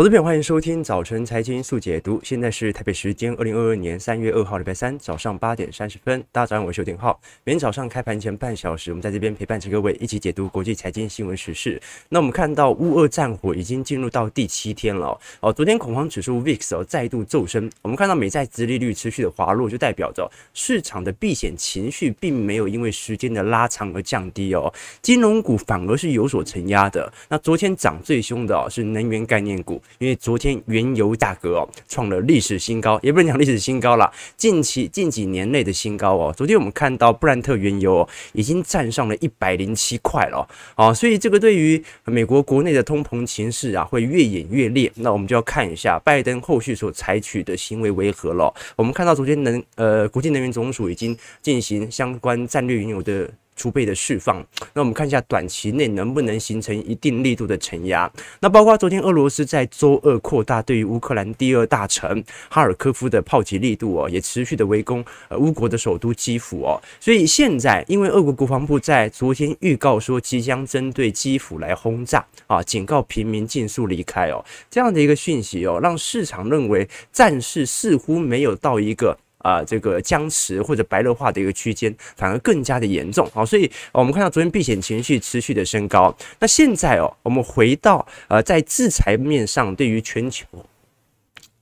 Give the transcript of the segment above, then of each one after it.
投资朋友，欢迎收听早晨财经速解读。现在是台北时间二零二二年三月二号礼拜三早上八点三十分。大家早上好，我是邱廷浩。每天早上开盘前半小时，我们在这边陪伴着各位一起解读国际财经新闻时事。那我们看到乌俄战火已经进入到第七天了哦。昨天恐慌指数 VIX 哦再度骤升，我们看到美债殖利率持续的滑落，就代表着市场的避险情绪并没有因为时间的拉长而降低哦。金融股反而是有所承压的。那昨天涨最凶的是能源概念股。因为昨天原油价格哦创了历史新高，也不能讲历史新高了，近期近几年内的新高哦。昨天我们看到布兰特原油哦已经站上了一百零七块了哦，所以这个对于美国国内的通膨情势啊会越演越烈。那我们就要看一下拜登后续所采取的行为为何了。我们看到昨天能呃国际能源总署已经进行相关战略原油的。储备的释放，那我们看一下短期内能不能形成一定力度的承压。那包括昨天俄罗斯在周二扩大对于乌克兰第二大城哈尔科夫的炮击力度哦，也持续的围攻呃乌国的首都基辅哦。所以现在，因为俄国国防部在昨天预告说即将针对基辅来轰炸啊，警告平民尽速离开哦，这样的一个讯息哦，让市场认为战事似乎没有到一个。啊、这个僵持或者白热化的一个区间，反而更加的严重。好，所以我们看到昨天避险情绪持续的升高。那现在哦，我们回到呃，在制裁面上，对于全球。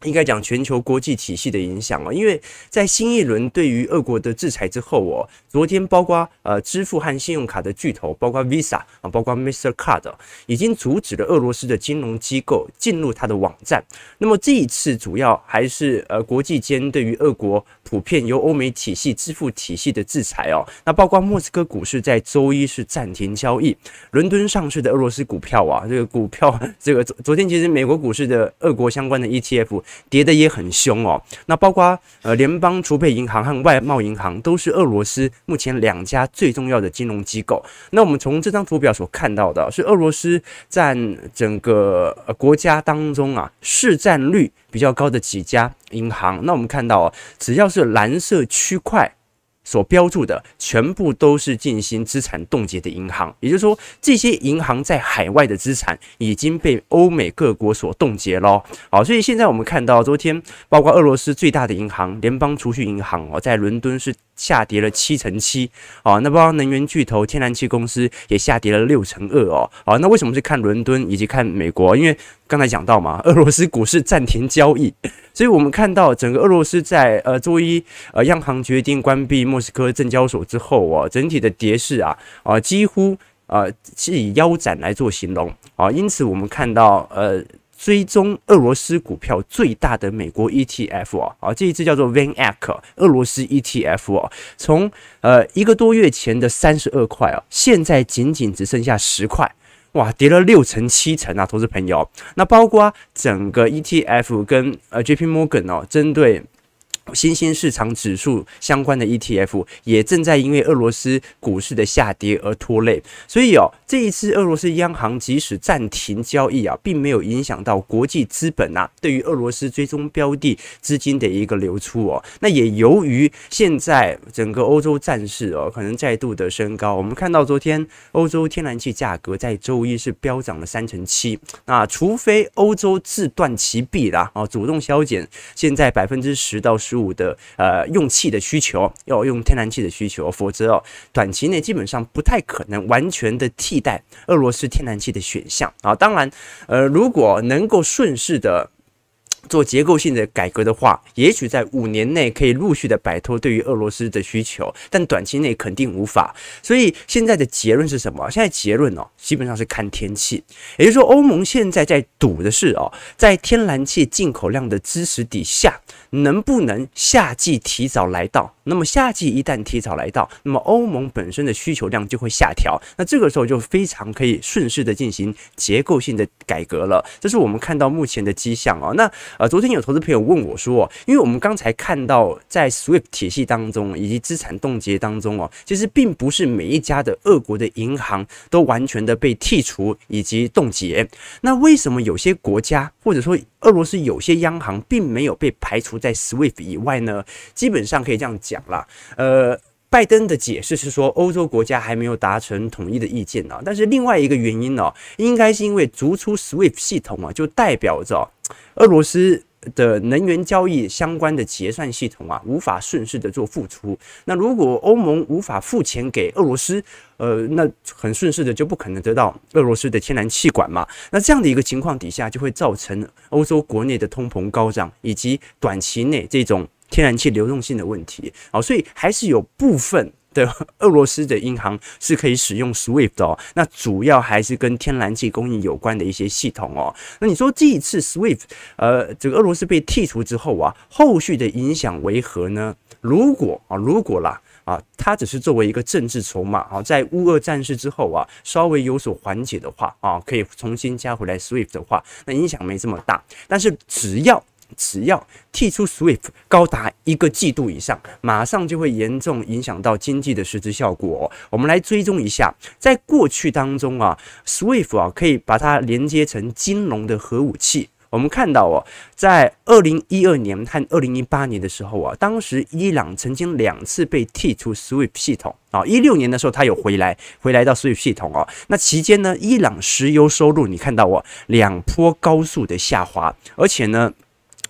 应该讲全球国际体系的影响哦，因为在新一轮对于俄国的制裁之后哦，昨天包括呃支付和信用卡的巨头，包括 Visa 啊，包括 Mr. Card，已经阻止了俄罗斯的金融机构进入它的网站。那么这一次主要还是呃国际间对于俄国普遍由欧美体系支付体系的制裁哦。那包括莫斯科股市在周一是暂停交易，伦敦上市的俄罗斯股票啊，这个股票 这个昨昨天其实美国股市的俄国相关的 ETF。跌得也很凶哦，那包括呃联邦储备银行和外贸银行都是俄罗斯目前两家最重要的金融机构。那我们从这张图表所看到的是俄罗斯占整个国家当中啊市占率比较高的几家银行。那我们看到哦，只要是蓝色区块。所标注的全部都是进行资产冻结的银行，也就是说，这些银行在海外的资产已经被欧美各国所冻结了。好，所以现在我们看到，昨天包括俄罗斯最大的银行联邦储蓄银行哦，在伦敦是。下跌了七成七哦，那包括能源巨头天然气公司也下跌了六成二哦，好，那为什么是看伦敦以及看美国？因为刚才讲到嘛，俄罗斯股市暂停交易，所以我们看到整个俄罗斯在呃周一呃央行决定关闭莫斯科证交所之后哦，整体的跌势啊啊几乎呃是以腰斩来做形容啊，因此我们看到呃。追踪俄罗斯股票最大的美国 ETF 哦，啊，这一支叫做 VanEck 俄罗斯 ETF 哦，从呃一个多月前的三十二块哦，现在仅仅只剩下十块，哇，跌了六成七成啊，投资朋友，那包括整个 ETF 跟呃 JP Morgan 哦，针对。新兴市场指数相关的 ETF 也正在因为俄罗斯股市的下跌而拖累，所以哦，这一次俄罗斯央行即使暂停交易啊，并没有影响到国际资本啊对于俄罗斯追踪标的资金的一个流出哦。那也由于现在整个欧洲战事哦，可能再度的升高，我们看到昨天欧洲天然气价格在周一是飙涨了三成七，那除非欧洲自断其臂啦，哦，主动削减现在百分之十到十五的呃用气的需求，要用天然气的需求，否则哦，短期内基本上不太可能完全的替代俄罗斯天然气的选项啊。当然，呃，如果能够顺势的。做结构性的改革的话，也许在五年内可以陆续的摆脱对于俄罗斯的需求，但短期内肯定无法。所以现在的结论是什么？现在结论哦，基本上是看天气，也就是说，欧盟现在在赌的是哦，在天然气进口量的支持底下，能不能夏季提早来到？那么夏季一旦提早来到，那么欧盟本身的需求量就会下调，那这个时候就非常可以顺势的进行结构性的改革了。这是我们看到目前的迹象哦。那呃，昨天有投资朋友问我说，因为我们刚才看到在 SWIFT 体系当中以及资产冻结当中哦，其实并不是每一家的俄国的银行都完全的被剔除以及冻结。那为什么有些国家或者说俄罗斯有些央行并没有被排除在 SWIFT 以外呢？基本上可以这样讲啦，呃。拜登的解释是说，欧洲国家还没有达成统一的意见啊。但是另外一个原因呢，应该是因为逐出 SWIFT 系统啊，就代表着俄罗斯的能源交易相关的结算系统啊，无法顺势的做付出。那如果欧盟无法付钱给俄罗斯，呃，那很顺势的就不可能得到俄罗斯的天然气管嘛。那这样的一个情况底下，就会造成欧洲国内的通膨高涨，以及短期内这种。天然气流动性的问题啊，所以还是有部分的 俄罗斯的银行是可以使用 SWIFT 哦。那主要还是跟天然气供应有关的一些系统哦。那你说这一次 SWIFT 呃，这个俄罗斯被剔除之后啊，后续的影响为何呢？如果啊，如果啦啊，它只是作为一个政治筹码啊，在乌俄战事之后啊，稍微有所缓解的话啊，可以重新加回来 SWIFT 的话，那影响没这么大。但是只要只要剔出 SWIFT 高达一个季度以上，马上就会严重影响到经济的实质效果。我们来追踪一下，在过去当中啊，SWIFT 啊可以把它连接成金融的核武器。我们看到哦，在二零一二年和二零一八年的时候啊，当时伊朗曾经两次被剔出 SWIFT 系统啊。一六年的时候，他有回来，回来到 SWIFT 系统哦。那期间呢，伊朗石油收入你看到哦，两波高速的下滑，而且呢。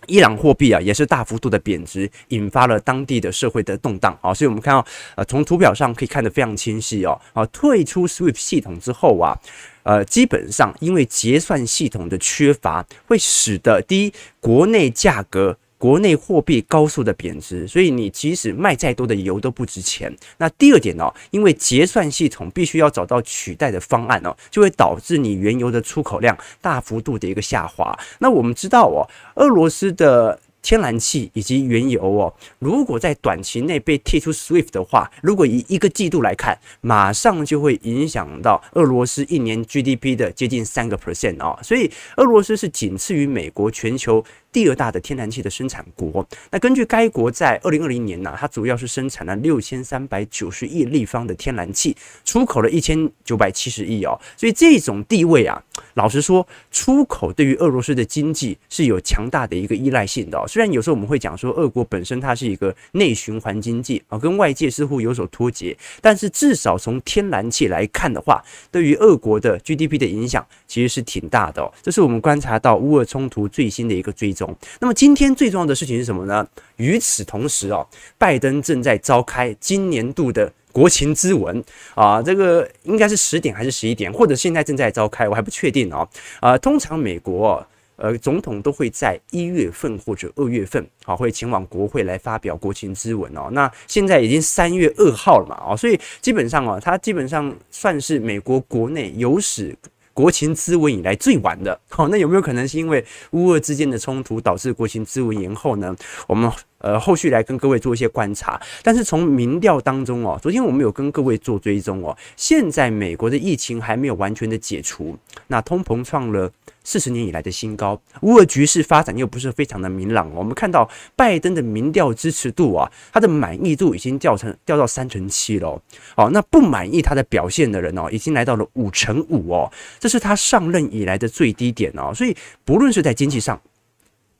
伊朗货币啊，也是大幅度的贬值，引发了当地的社会的动荡啊，所以我们看到，呃，从图表上可以看得非常清晰哦，啊，退出 SWIFT 系统之后啊，呃，基本上因为结算系统的缺乏，会使得第一，国内价格。国内货币高速的贬值，所以你即使卖再多的油都不值钱。那第二点呢、因为结算系统必须要找到取代的方案哦，就会导致你原油的出口量大幅度的一个下滑。那我们知道哦，俄罗斯的。天然气以及原油哦，如果在短期内被剔出 SWIFT 的话，如果以一个季度来看，马上就会影响到俄罗斯一年 GDP 的接近三个 percent 哦。所以俄罗斯是仅次于美国全球第二大的天然气的生产国。那根据该国在二零二零年呢，它主要是生产了六千三百九十亿立方的天然气，出口了一千九百七十亿哦。所以这种地位啊，老实说，出口对于俄罗斯的经济是有强大的一个依赖性的哦。虽然有时候我们会讲说，俄国本身它是一个内循环经济啊，跟外界似乎有所脱节，但是至少从天然气来看的话，对于俄国的 GDP 的影响其实是挺大的哦。这是我们观察到乌俄冲突最新的一个追踪。那么今天最重要的事情是什么呢？与此同时哦，拜登正在召开今年度的国情咨文啊，这个应该是十点还是十一点，或者现在正在召开，我还不确定哦。啊，通常美国。呃，总统都会在一月份或者二月份，啊，会前往国会来发表国情咨文哦。那现在已经三月二号了嘛，啊，所以基本上啊，他基本上算是美国国内有史国情咨文以来最晚的。好，那有没有可能是因为乌俄之间的冲突导致国情咨文延后呢？我们呃后续来跟各位做一些观察。但是从民调当中哦，昨天我们有跟各位做追踪哦，现在美国的疫情还没有完全的解除，那通膨创了。四十年以来的新高，乌俄局势发展又不是非常的明朗。我们看到拜登的民调支持度啊，他的满意度已经掉成掉到三成七了。哦，那不满意他的表现的人哦，已经来到了五成五哦，这是他上任以来的最低点哦。所以不论是在经济上，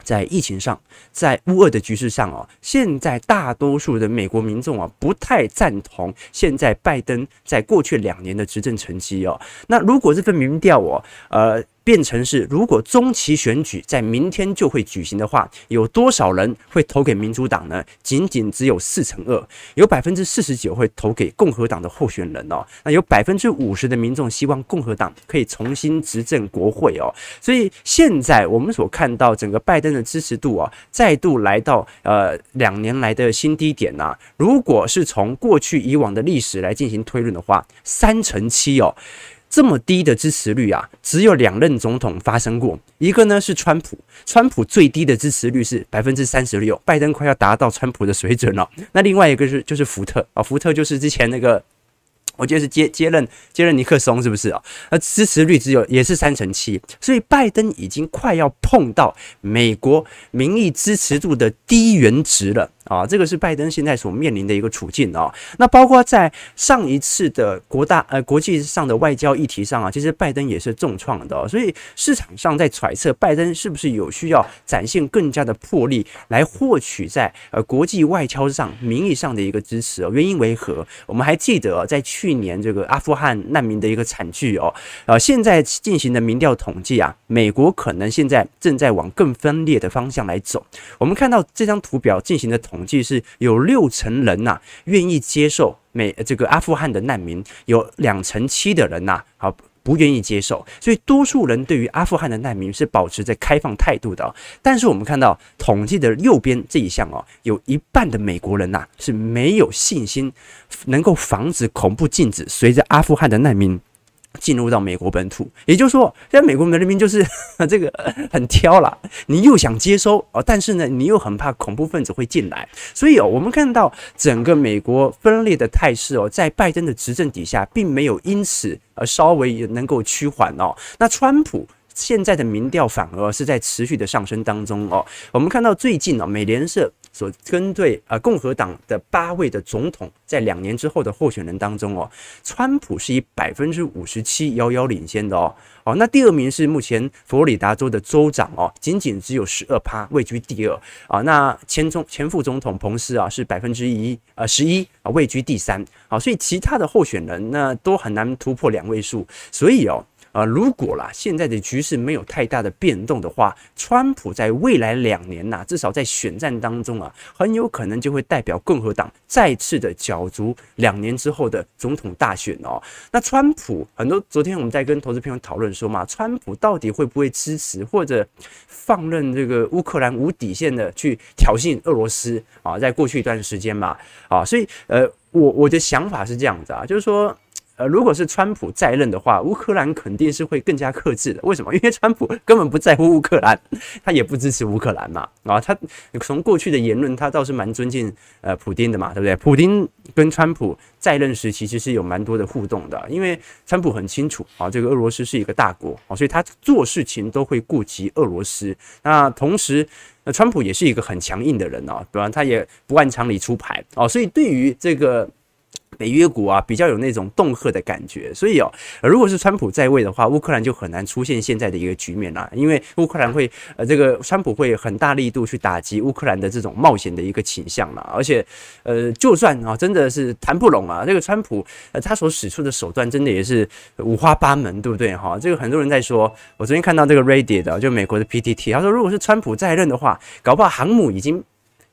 在疫情上，在乌俄的局势上哦，现在大多数的美国民众啊，不太赞同现在拜登在过去两年的执政成绩哦。那如果这份民调哦，呃。变成是，如果中期选举在明天就会举行的话，有多少人会投给民主党呢？仅仅只有四成二，有百分之四十九会投给共和党的候选人哦。那有百分之五十的民众希望共和党可以重新执政国会哦。所以现在我们所看到整个拜登的支持度啊，再度来到呃两年来的新低点呐。如果是从过去以往的历史来进行推论的话，三成七哦。这么低的支持率啊，只有两任总统发生过，一个呢是川普，川普最低的支持率是百分之三十六，拜登快要达到川普的水准了。那另外一个是就是福特啊，福特就是之前那个我觉得是接接任接任尼克松是不是啊？那支持率只有也是三成七，所以拜登已经快要碰到美国民意支持度的低原值了。啊，这个是拜登现在所面临的一个处境啊。那包括在上一次的国大呃国际上的外交议题上啊，其实拜登也是重创的。所以市场上在揣测拜登是不是有需要展现更加的魄力来获取在呃国际外交上名义上的一个支持哦。原因为何？我们还记得在去去年这个阿富汗难民的一个惨剧哦。呃，现在进行的民调统计啊，美国可能现在正在往更分裂的方向来走。我们看到这张图表进行的统。计是有六成人呐、愿意接受美这个阿富汗的难民，有两成七的人呐、啊，好不愿意接受，所以多数人对于阿富汗的难民是保持着开放态度的、但是我们看到统计的右边这一项哦，有一半的美国人呐、是没有信心能够防止恐怖禁止随着阿富汗的难民。进入到美国本土，也就是说，现在美国人民就是 这个很挑啦，你又想接收哦，但是呢，你又很怕恐怖分子会进来，所以哦，我们看到整个美国分裂的态势哦，在拜登的执政底下，并没有因此而稍微能够趋缓哦。那川普现在的民调反而是在持续的上升当中哦。我们看到最近哦，美联社。所针对呃，共和党的八位的总统，在两年之后的候选人当中哦，川普是以百分之五十七遥遥领先的哦哦，那第二名是目前佛罗里达州的州长哦，仅仅只有十二趴，位居第二啊。那前总前副总统彭斯啊是百分之一呃十一啊，位居第三啊，所以其他的候选人呢都很难突破两位数，所以哦。啊，如果啦，现在的局势没有太大的变动的话，川普在未来两年呐、至少在选战当中啊，很有可能就会代表共和党再次的角逐两年之后的总统大选哦。那川普很多，昨天我们在跟投资朋友讨论说嘛，川普到底会不会支持或者放任这个乌克兰无底线的去挑衅俄罗斯啊？在过去一段时间嘛，啊，所以呃，我我的想法是这样子啊，就是说。呃，如果是川普在任的话，乌克兰肯定是会更加克制的。为什么？因为川普根本不在乎乌克兰，他也不支持乌克兰嘛。啊，他从过去的言论，他倒是蛮尊敬呃普丁的嘛，对不对？普丁跟川普在任时期其实是有蛮多的互动的，因为川普很清楚啊，这个俄罗斯是一个大国啊，所以他做事情都会顾及俄罗斯。那同时，那川普也是一个很强硬的人啊，对吧？他也不按常理出牌啊，所以对于这个。北约国啊，比较有那种恫吓的感觉，所以哦，如果是川普在位的话，乌克兰就很难出现现在的一个局面啦。因为乌克兰会呃，这个川普会很大力度去打击乌克兰的这种冒险的一个倾向啦。而且，呃，就算啊，真的是谈不拢啊，这个川普呃，他所使出的手段真的也是五花八门，对不对哈？这个很多人在说，我昨天看到这个 Reddit 就美国的 PTT，他说，如果是川普在任的话，搞不好航母已经。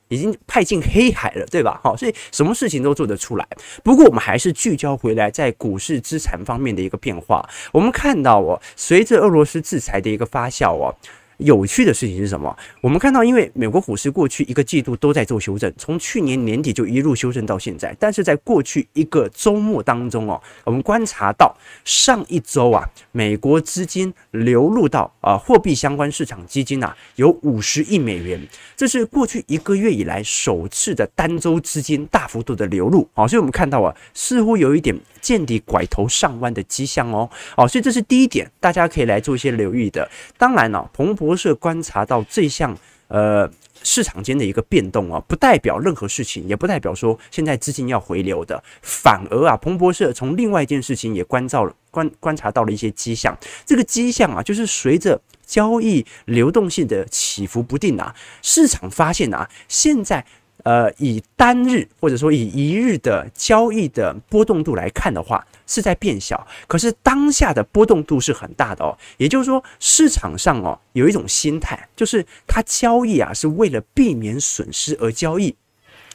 已经派进黑海了，对吧？好，所以什么事情都做得出来。不过我们还是聚焦回来在股市资产方面的一个变化。我们看到哦，随着俄罗斯制裁的一个发酵哦。有趣的事情是什么？我们看到，因为美国股市过去一个季度都在做修正，从去年年底就一路修正到现在。但是在过去一个周末当中哦，我们观察到上一周啊，美国资金流入到啊货币相关市场基金呐，有五十亿美元，这是过去一个月以来首次的单周资金大幅度的流入。好，所以我们看到啊，似乎有一点见底拐头上弯的迹象哦。好，所以这是第一点，大家可以来做一些留意的。当然了，彭博。博社观察到这项呃市场间的一个变动啊，不代表任何事情，也不代表说现在资金要回流的，反而啊，彭博社从另外一件事情也关照了观观察到了一些迹象。这个迹象啊，就是随着交易流动性的起伏不定啊，市场发现啊，现在。呃，以单日或者说以一日的交易的波动度来看的话，是在变小。可是当下的波动度是很大的哦。也就是说，市场上哦有一种心态，就是它交易啊是为了避免损失而交易。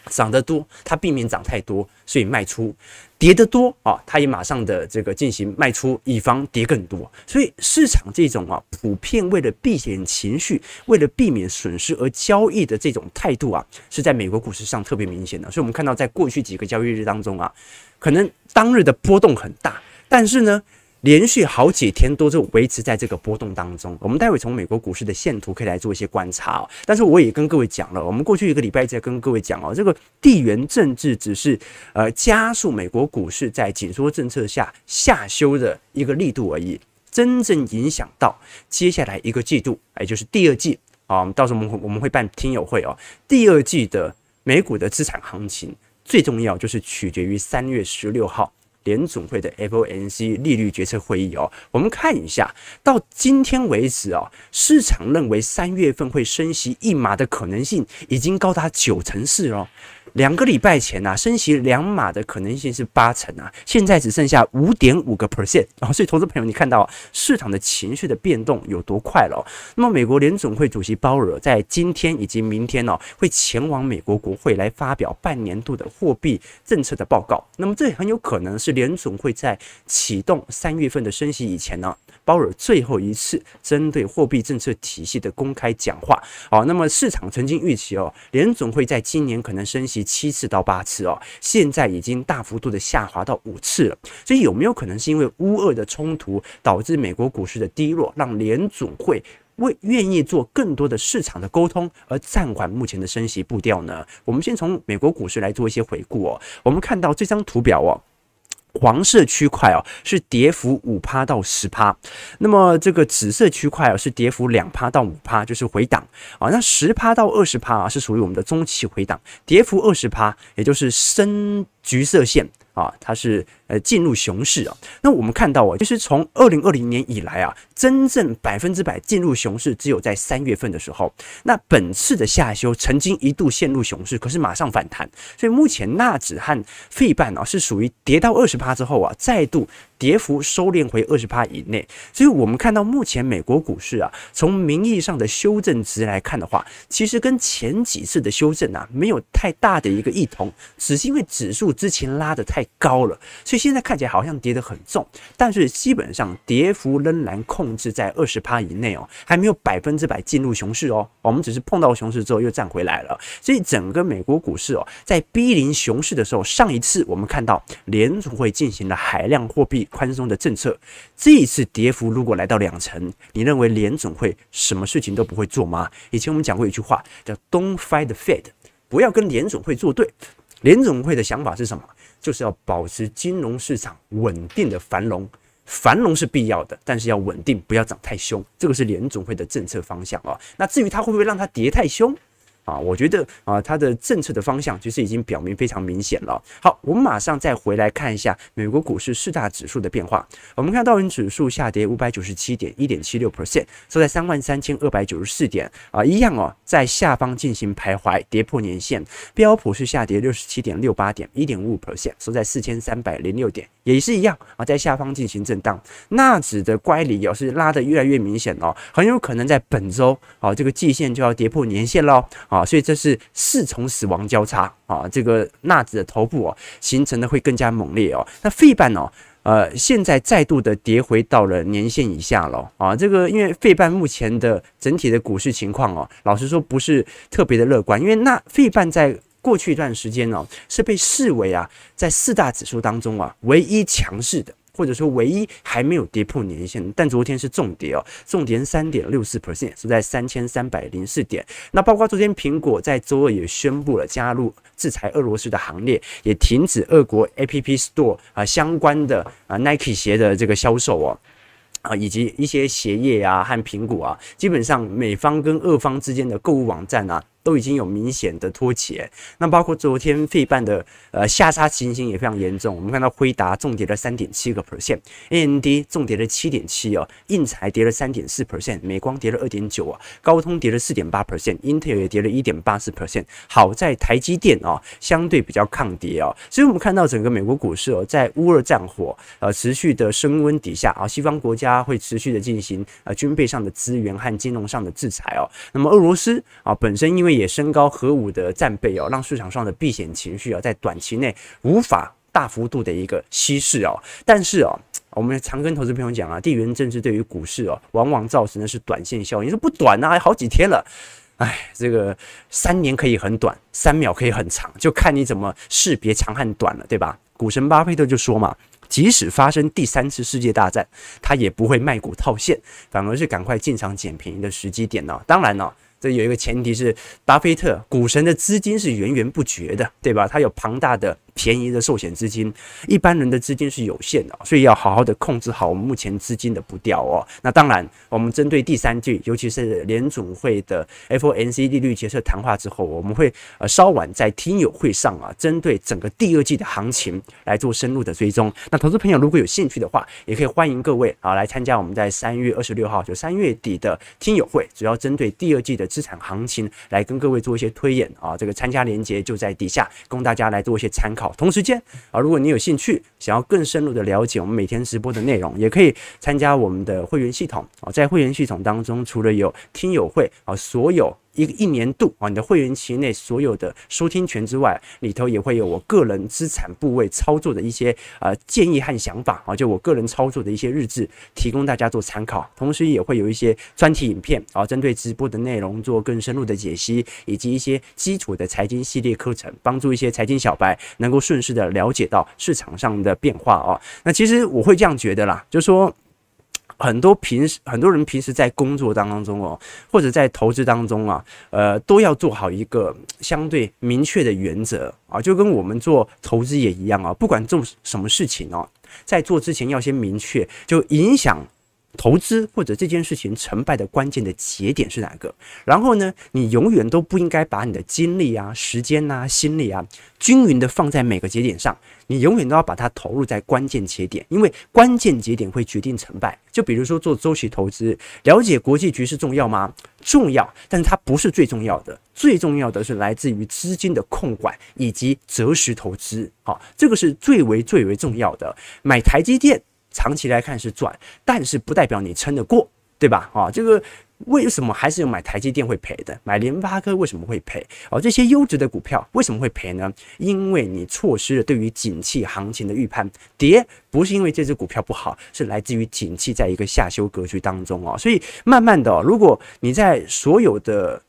涨得多，它避免涨太多，所以卖出；跌得多啊，它也马上的这个进行卖出，以防跌更多。所以市场这种啊，普遍为了避险情绪，为了避免损失而交易的这种态度啊，是在美国股市上特别明显的。所以我们看到，在过去几个交易日当中啊，可能当日的波动很大，但是呢，连续好几天都是维持在这个波动当中。我们待会从美国股市的线图可以来做一些观察哦。但是我也跟各位讲了，我们过去一个礼拜在跟各位讲哦，这个地缘政治只是呃加速美国股市在紧缩政策下下修的一个力度而已。真正影响到接下来一个季度，也就是第二季啊，到时候我们我们会办听友会哦。第二季的美股的资产行情，最重要就是取决于三月十六号。联总会的 FOMC 利率决策会议哦，我们看一下，到今天为止哦，市场认为三月份会升息一码的可能性已经高达九成四哦。两个礼拜前啊，升息两码的可能性是八成啊，现在只剩下五点五个 percent 啊，所以投资朋友，你看到市场的情绪的变动有多快了？那么，美国联准会主席鲍尔在今天以及明天呢，会前往美国国会来发表半年度的货币政策的报告。那么，这很有可能是联准会在启动三月份的升息以前呢，鲍尔最后一次针对货币政策体系的公开讲话。好，那么市场曾经预期哦，联准会在今年可能升息。七次到八次哦，现在已经大幅度的下滑到五次了。所以有没有可能是因为乌俄的冲突导致美国股市的低落，让联总会为愿意做更多的市场的沟通而暂缓目前的升息步调呢？我们先从美国股市来做一些回顾哦。我们看到这张图表哦。黄色区块哦是跌幅五趴到十趴，那么这个紫色区块哦是跌幅两趴到五趴，就是回档啊。那十趴到二十趴啊是属于我们的中期回档，跌幅二十趴，也就是深橘色线啊，它是。呃，进入熊市啊，那我们看到啊，就是从二零二零年以来啊，真正百分之百进入熊市，只有在三月份的时候。那本次的下修曾经一度陷入熊市，可是马上反弹，所以目前纳指和费半啊是属于跌到二十趴之后啊，再度跌幅收敛回二十趴以内。所以我们看到目前美国股市啊，从名义上的修正值来看的话，其实跟前几次的修正啊没有太大的一个异同，只是因为指数之前拉得太高了，所以。现在看起来好像跌得很重，但是基本上跌幅仍然控制在二十趴以内哦，还没有百分之百进入熊市哦。我们只是碰到熊市之后又站回来了，所以整个美国股市哦，在逼临熊市的时候，上一次我们看到联储会进行了海量货币宽松的政策，这一次跌幅如果来到两成，你认为联总会什么事情都不会做吗？以前我们讲过一句话叫 “Don't fight the Fed”，不要跟联总会作对。联总会的想法是什么？就是要保持金融市场稳定的繁荣，繁荣是必要的，但是要稳定，不要涨太凶，这个是联总会的政策方向啊。那至于它会不会让它跌太凶？啊，我觉得啊，它的政策的方向其实已经表明非常明显了。好，我们马上再回来看一下美国股市四大指数的变化。我们看道琼指数下跌五百九十七点，一点七六 percent，收在三万三千二百九十四点啊，一样哦，在下方进行徘徊，跌破年线。标普是下跌六十七点六八点，一点五五 percent，收在四千三百零六点，也是一样啊，在下方进行震荡。纳指的乖离哦是拉得越来越明显哦，很有可能在本周啊，这个季线就要跌破年线喽。啊，所以这是四重死亡交叉啊，这个纳指的头部哦，形成的会更加猛烈哦。那费半哦，呃，现在再度的跌回到了年线以下了啊。这个因为费半目前的整体的股市情况哦，老实说不是特别的乐观，因为那费半在过去一段时间哦，是被视为啊，在四大指数当中啊，唯一强势的。或者说唯一还没有跌破年线，但昨天是重跌哦，重跌三点六四 percent，是在三千三百零四点。那包括昨天苹果在周二也宣布了加入制裁俄罗斯的行列，也停止俄国 App Store 啊相关的啊 Nike 鞋的这个销售哦，啊以及一些鞋业啊和苹果啊，基本上美方跟俄方之间的购物网站啊。都已经有明显的脱节，那包括昨天费半的呃下杀情形也非常严重。我们看到辉达重跌了三点七个 percent，AMD 重跌了七点七哦，印材跌了三点四 percent，美光跌了二点九啊，高通跌了四点八 percent，Intel 也跌了一点八四 percent。好在台积电哦相对比较抗跌哦，所以我们看到整个美国股市哦在乌俄战火呃持续的升温底下啊，西方国家会持续的进行呃军备上的资源和金融上的制裁哦。那么俄罗斯啊本身因为也升高核武的战备哦，让市场上的避险情绪啊，在短期内无法大幅度的一个稀释哦。但是哦，我们常跟投资朋友讲啊，地缘政治对于股市哦，往往造成的是短线效应。你说不短啊，好几天了。哎，这个三年可以很短，三秒可以很长，就看你怎么识别长和短了，对吧？股神巴菲特就说嘛。即使发生第三次世界大战，他也不会卖股套现，反而是赶快进场捡便宜的时机点呢。当然呢。这有一个前提是，巴菲特股神的资金是源源不绝的，对吧？他有庞大的。便宜的寿险资金，一般人的资金是有限的，所以要好好的控制好我们目前资金的步调哦。那当然，我们针对第三季，尤其是联总会的 FOMC 利率决策谈话之后，我们会呃稍晚在听友会上啊，针对整个第二季的行情来做深入的追踪。那投资朋友如果有兴趣的话，也可以欢迎各位啊来参加我们在三月二十六号就三月底的听友会，主要针对第二季的资产行情来跟各位做一些推演啊。这个参加链接就在底下，供大家来做一些参考。同时间啊，如果你有兴趣，想要更深入的了解我们每天直播的内容，也可以参加我们的会员系统啊。在会员系统当中，除了有听友会啊，所有。一个一年度啊，你的会员期内所有的收听权之外，里头也会有我个人资产部位操作的一些呃建议和想法啊，就我个人操作的一些日志，提供大家做参考。同时也会有一些专题影片啊，针对直播的内容做更深入的解析，以及一些基础的财经系列课程，帮助一些财经小白能够顺势的了解到市场上的变化啊。那其实我会这样觉得啦，就说。很多平时很多人平时在工作当中哦，或者在投资当中啊，呃，都要做好一个相对明确的原则啊，就跟我们做投资也一样啊，不管做什么事情哦，在做之前要先明确，就影响。投资或者这件事情成败的关键的节点是哪个？然后呢，你永远都不应该把你的精力啊、时间啊、心力啊均匀的放在每个节点上，你永远都要把它投入在关键节点，因为关键节点会决定成败。就比如说做周期投资，了解国际局势重要吗？重要，但是它不是最重要的，最重要的是来自于资金的控管以及择时投资。好，这个是最为最为重要的。买台积电。长期来看是赚，但是不代表你撑得过，对吧？啊，这个为什么还是有买台积电会赔的？买联发科为什么会赔？哦，这些优质的股票为什么会赔呢？因为你错失了对于景气行情的预判。跌不是因为这只股票不好，是来自于景气在一个下修格局当中哦。所以慢慢的，如果你在所有的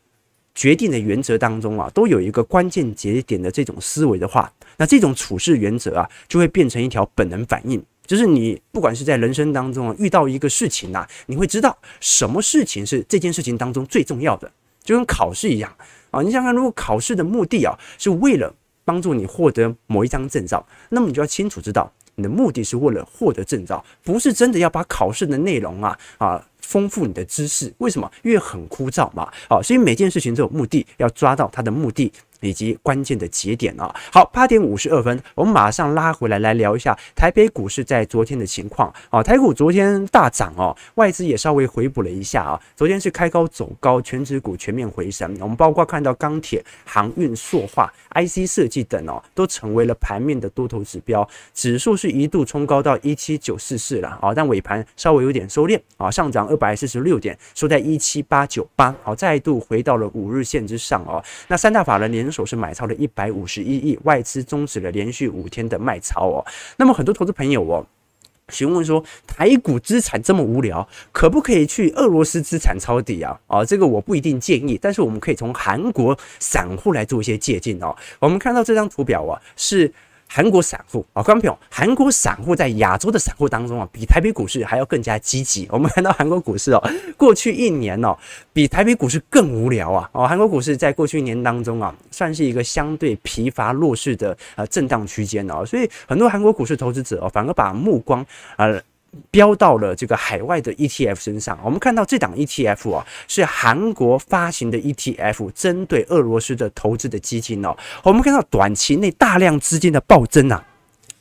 决定的原则当中啊，都有一个关键节点的这种思维的话，那这种处事原则啊，就会变成一条本能反应。就是你不管是在人生当中啊，遇到一个事情啊，你会知道什么事情是这件事情当中最重要的，就跟考试一样啊。你想想，如果考试的目的啊是为了帮助你获得某一张证照，那么你就要清楚知道，你的目的是为了获得证照，不是真的要把考试的内容啊啊丰富你的知识。为什么？因为很枯燥嘛。啊，所以每件事情都有目的，要抓到它的目的。以及关键的节点啊，好，八点五十二分，我们马上拉回来来聊一下台北股市在昨天的情况啊。台股昨天大涨哦，外资也稍微回补了一下啊。昨天是开高走高，全指股全面回升。我们包括看到钢铁、航运、塑化、IC 设计等哦，都成为了盘面的多头指标。指数是一度冲高到一七九四四了啊，但尾盘稍微有点收敛啊，上涨二百四十六点，收在一七八九八，好，再度回到了五日线之上哦。那三大法人连手是买超了一百五十一亿，外资终止了连续五天的卖超哦。那么很多投资朋友哦，询问说，台股资产这么无聊，可不可以去俄罗斯资产抄底啊？啊，这个我不一定建议，但是我们可以从韩国散户来做一些借鉴哦。我们看到这张图表啊，是。韩国散户啊，观众朋友，韩国散户在亚洲的散户当中啊，比台北股市还要更加积极。我们看到韩国股市哦，过去一年哦，比台北股市更无聊啊。哦，韩国股市在过去一年当中啊，算是一个相对疲乏弱势的呃震荡区间哦，所以很多韩国股市投资者哦，反而把目光呃。飙到了这个海外的 ETF 身上，我们看到这档 ETF 啊，是韩国发行的 ETF，针对俄罗斯的投资的基金哦。我们看到短期内大量资金的暴增啊，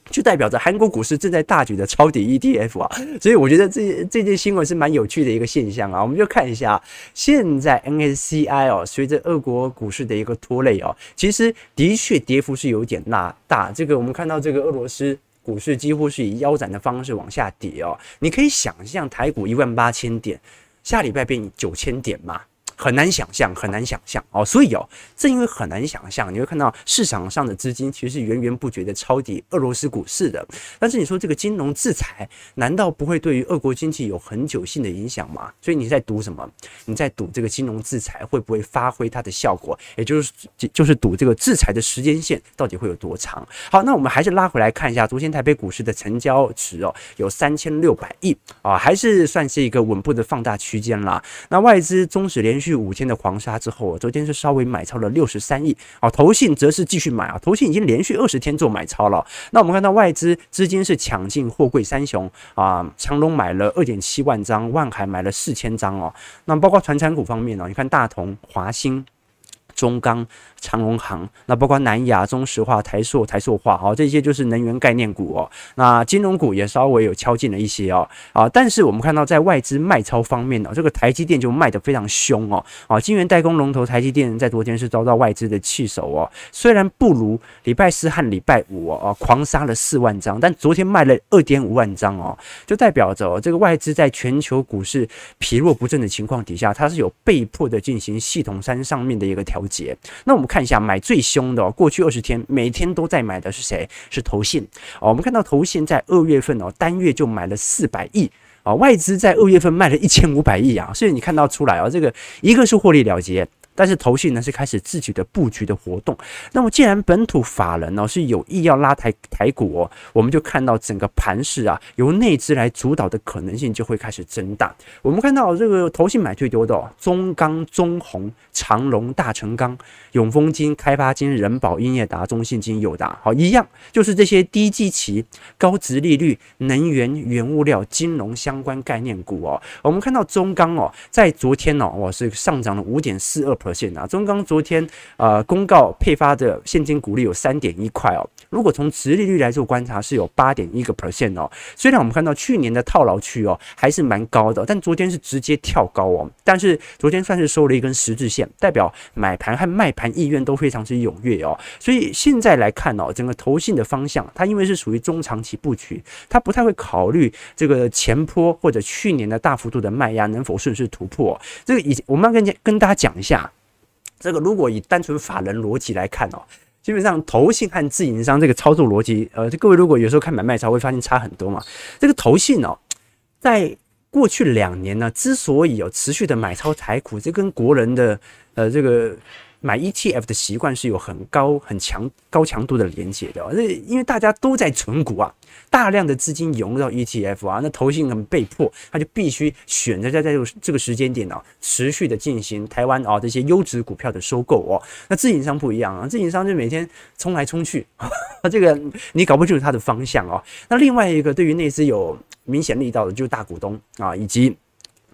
就代表着韩国股市正在大举的抄底 ETF 啊。所以我觉得这这件新闻是蛮有趣的一个现象啊。我们就看一下，现在 NSCI 哦，随着俄国股市的一个拖累哦，其实的确跌幅是有点大大。这个我们看到这个俄罗斯。股市几乎是以腰斩的方式往下跌哦，你可以想象台股一万八千点，下礼拜变九千点嘛？很难想象，很难想象哦。所以哦，正因为很难想象，你会看到市场上的资金其实是源源不绝的抄底俄罗斯股市的。但是你说这个金融制裁，难道不会对于俄国经济有很久性的影响吗？所以你在赌什么？你在赌这个金融制裁会不会发挥它的效果？也就是就就是赌这个制裁的时间线到底会有多长？好，那我们还是拉回来看一下，昨天台北股市的成交值哦，有三千六百亿啊，还是算是一个稳步的放大区间啦。那外资终止连续五天的狂杀之后，昨天是稍微买超了六十三亿啊，投信则是继续买啊，投信已经连续二十天做买超了。那我们看到外资资金是抢进货柜三雄啊，长龙买了二点七万张，万海买了四千张哦。那包括传产股方面呢，你看大同、华兴。中钢、长荣行，那包括南亚、中石化、台塑、台塑化，好，这些就是能源概念股哦。那金融股也稍微有敲进了一些哦，啊，但是我们看到在外资卖超方面呢，这个台积电就卖得非常凶哦，啊，晶圆代工龙头台积电在昨天是遭到外资的弃守哦，虽然不如礼拜四和礼拜五哦，狂杀了四万张，但昨天卖了二点五万张哦，就代表着这个外资在全球股市疲弱不振的情况底下，它是有被迫的进行系统三上面的一个调节。那我们看一下买最凶的哦，过去二十天每天都在买的是谁？是投信哦。我们看到投信在二月份哦，单月就买了四百亿啊，外资在二月份卖了一千五百亿啊，所以你看到出来啊，这个一个是获利了结。但是投信呢是开始自己的布局的活动。那么既然本土法人呢是有意要拉抬台股哦，我们就看到整个盘势啊由内资来主导的可能性就会开始增大。我们看到这个投信买最多的哦，中钢、中鸿、长隆、大成钢、永丰金、开发金、人保、英业达、中信金、友达，好，一样就是这些低基期、高殖利率、能源、原物料、金融相关概念股哦。我们看到中钢哦，在昨天哦，哇是上涨了五点四二。Percent 啊，中钢昨天呃公告配发的现金股利有三点一块哦。如果从殖利率来做观察，是有八点一个 percent 哦。虽然我们看到去年的套牢区哦还是蛮高的，但昨天是直接跳高哦。但是昨天算是收了一根十字线，代表买盘和卖盘意愿都非常之踊跃哦。所以现在来看哦，整个投信的方向，它因为是属于中长期布局，它不太会考虑这个前坡或者去年的大幅度的卖压能否顺势突破。这个以我们要跟跟大家讲一下。这个如果以单纯法人逻辑来看哦，基本上投信和自营商这个操作逻辑，呃，各位如果有时候看买卖超会发现差很多嘛。这个投信哦，在过去两年呢，之所以有持续的买超台股，这跟国人的呃这个。买 ETF 的习惯是有很高、很强、高强度的连接的，这因为大家都在存股啊，大量的资金涌入到 ETF 啊，那投信很被迫，他就必须选择在在这个时间点呢，持续的进行台湾啊这些优质股票的收购哦。那自营商不一样啊，自营商就每天冲来冲去，这个你搞不清楚它的方向哦。那另外一个对于内资有明显力道的，就是大股东啊，以及。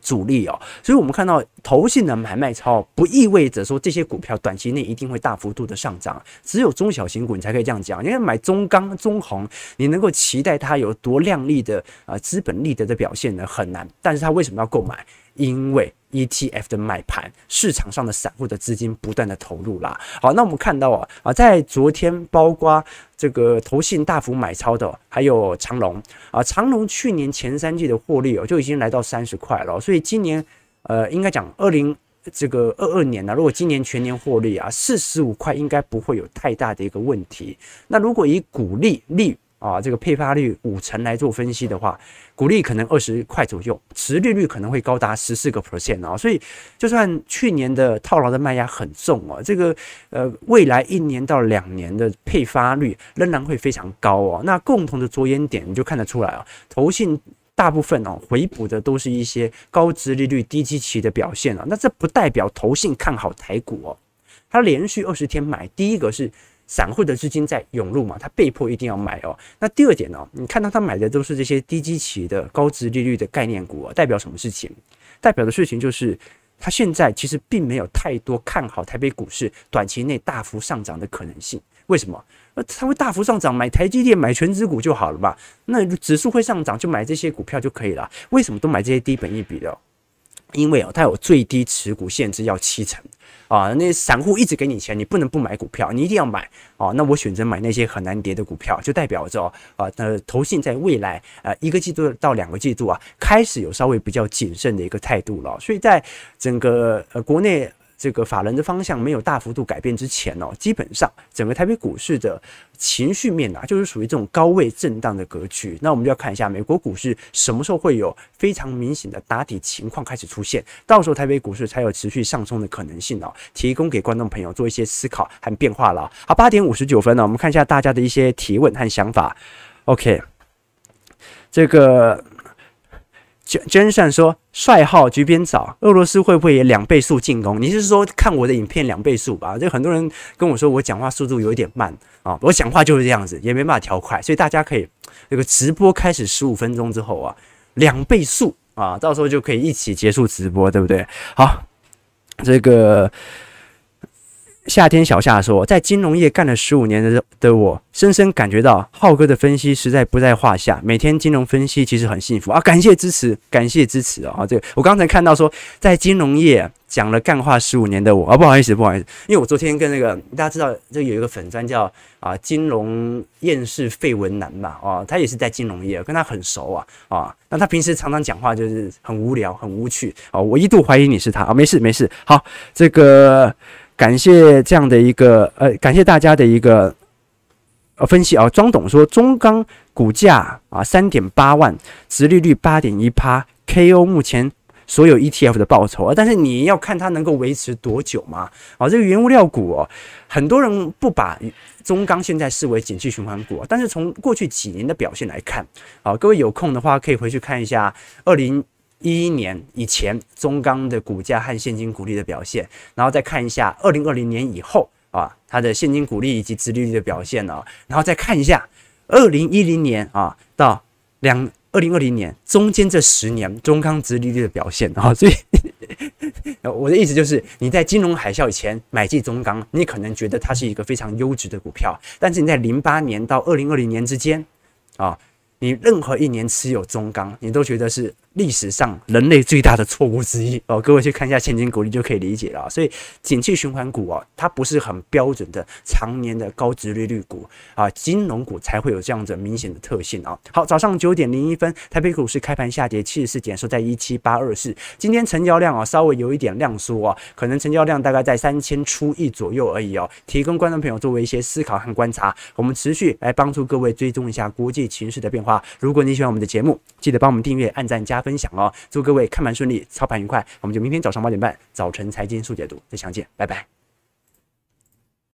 主力哦，所以我们看到投信的买卖超，不意味着说这些股票短期内一定会大幅度的上涨，只有中小型股你才可以这样讲。因为买中钢、中红，你能够期待它有多亮丽的啊资本利得的表现呢？很难。但是它为什么要购买？因为 ETF 的买盘，市场上的散户的资金不断的投入啦。好，那我们看到啊啊，在昨天，包括这个投信大幅买超的，还有长隆啊，长隆去年前三季的获利哦，就已经来到三十块了。所以今年呃，应该讲二零这个二二年呢，如果今年全年获利啊，四十五块应该不会有太大的一个问题。那如果以股利率啊，这个配发率五成来做分析的话，股利可能二十块左右，殖利率可能会高达十四个 percent 啊，所以就算去年的套牢的卖压很重哦，这个呃未来一年到两年的配发率仍然会非常高哦。那共同的着眼点你就看得出来啊，投信大部分哦回补的都是一些高殖利率低基期的表现啊，那这不代表投信看好台股哦，它连续二十天买，第一个是。散户的资金在涌入嘛，他被迫一定要买哦。那第二点呢、你看到他买的都是这些低基期的高值利率的概念股哦，代表什么事情？代表的事情就是，他现在其实并没有太多看好台北股市短期内大幅上涨的可能性。为什么？呃，他会大幅上涨，买台积电、买全值股就好了吧？那指数会上涨，就买这些股票就可以了。为什么都买这些低本益比的？因为哦，它有最低持股限制要七成。啊，那散户一直给你钱，你不能不买股票，你一定要买啊。那我选择买那些很难跌的股票，就代表着啊，呃，投信在未来呃一个季度到两个季度啊，开始有稍微比较谨慎的一个态度了。所以在整个呃国内。这个法人的方向没有大幅度改变之前哦，基本上整个台北股市的情绪面啊，就是属于这种高位震荡的格局。那我们就要看一下美国股市什么时候会有非常明显的打底情况开始出现，到时候台北股市才有持续上冲的可能性哦。提供给观众朋友做一些思考和变化了。好，八点五十九分呢，我们看一下大家的一些提问和想法。OK，这个。真善说：“帅号局边早，俄罗斯会不会也两倍速进攻？你是说看我的影片两倍速吧？就很多人跟我说我讲话速度有一点慢啊，我讲话就是这样子，也没办法调快，所以大家可以这个直播开始十五分钟之后啊，两倍速啊，到时候就可以一起结束直播，对不对？好，这个。”夏天小夏说，在金融业干了十五年的的我，深深感觉到浩哥的分析实在不在话下。每天金融分析其实很幸福啊！感谢支持，感谢支持啊！这个我刚才看到说，在金融业讲了干话十五年的我啊，不好意思，不好意思，因为我昨天跟那个大家知道，这有一个粉专叫啊金融厌世废文男嘛，哦，他也是在金融业，跟他很熟啊啊，那他平时常常讲话就是很无聊，很无趣啊，我一度怀疑你是他啊，没事没事，好，这个。感谢这样的一个呃，感谢大家的一个呃分析啊。庄董说，中钢股价啊三点八万，殖利率八点一趴，KO 目前所有 ETF 的报酬啊。但是你要看它能够维持多久嘛？啊，这个原物料股哦，很多人不把中钢现在视为景气循环股，但是从过去几年的表现来看，啊，各位有空的话可以回去看一下二零。一一年以前，中钢的股价和现金股利的表现，然后再看一下二零二零年以后啊，它的现金股利以及殖利率的表现呢，然后再看一下二零一零年啊到两二零二零年中间这十年中钢殖利率的表现啊，所以 我的意思就是你在金融海啸以前买进中钢，你可能觉得它是一个非常优质的股票，但是你在零八年到二零二零年之间啊，你任何一年持有中钢，你都觉得是。历史上人类最大的错误之一哦，各位去看一下现金股利就可以理解了。所以，景气循环股啊，它不是很标准的常年的高殖利率股啊，金融股才会有这样子明显的特性啊。好，早上九点零一分，台北股市开盘下跌七十四点，收在一七八二四。今天成交量啊稍微有一点量缩啊，可能成交量大概在三千出亿左右而已哦。提供观众朋友作为一些思考和观察，我们持续来帮助各位追踪一下国际情势的变化。话如果你喜欢我们的节目，记得帮我们订阅、按赞、加分享哦！祝各位看盘顺利，操盘愉快。我们就明天早上八点半，早晨财经速解读再相见，拜拜。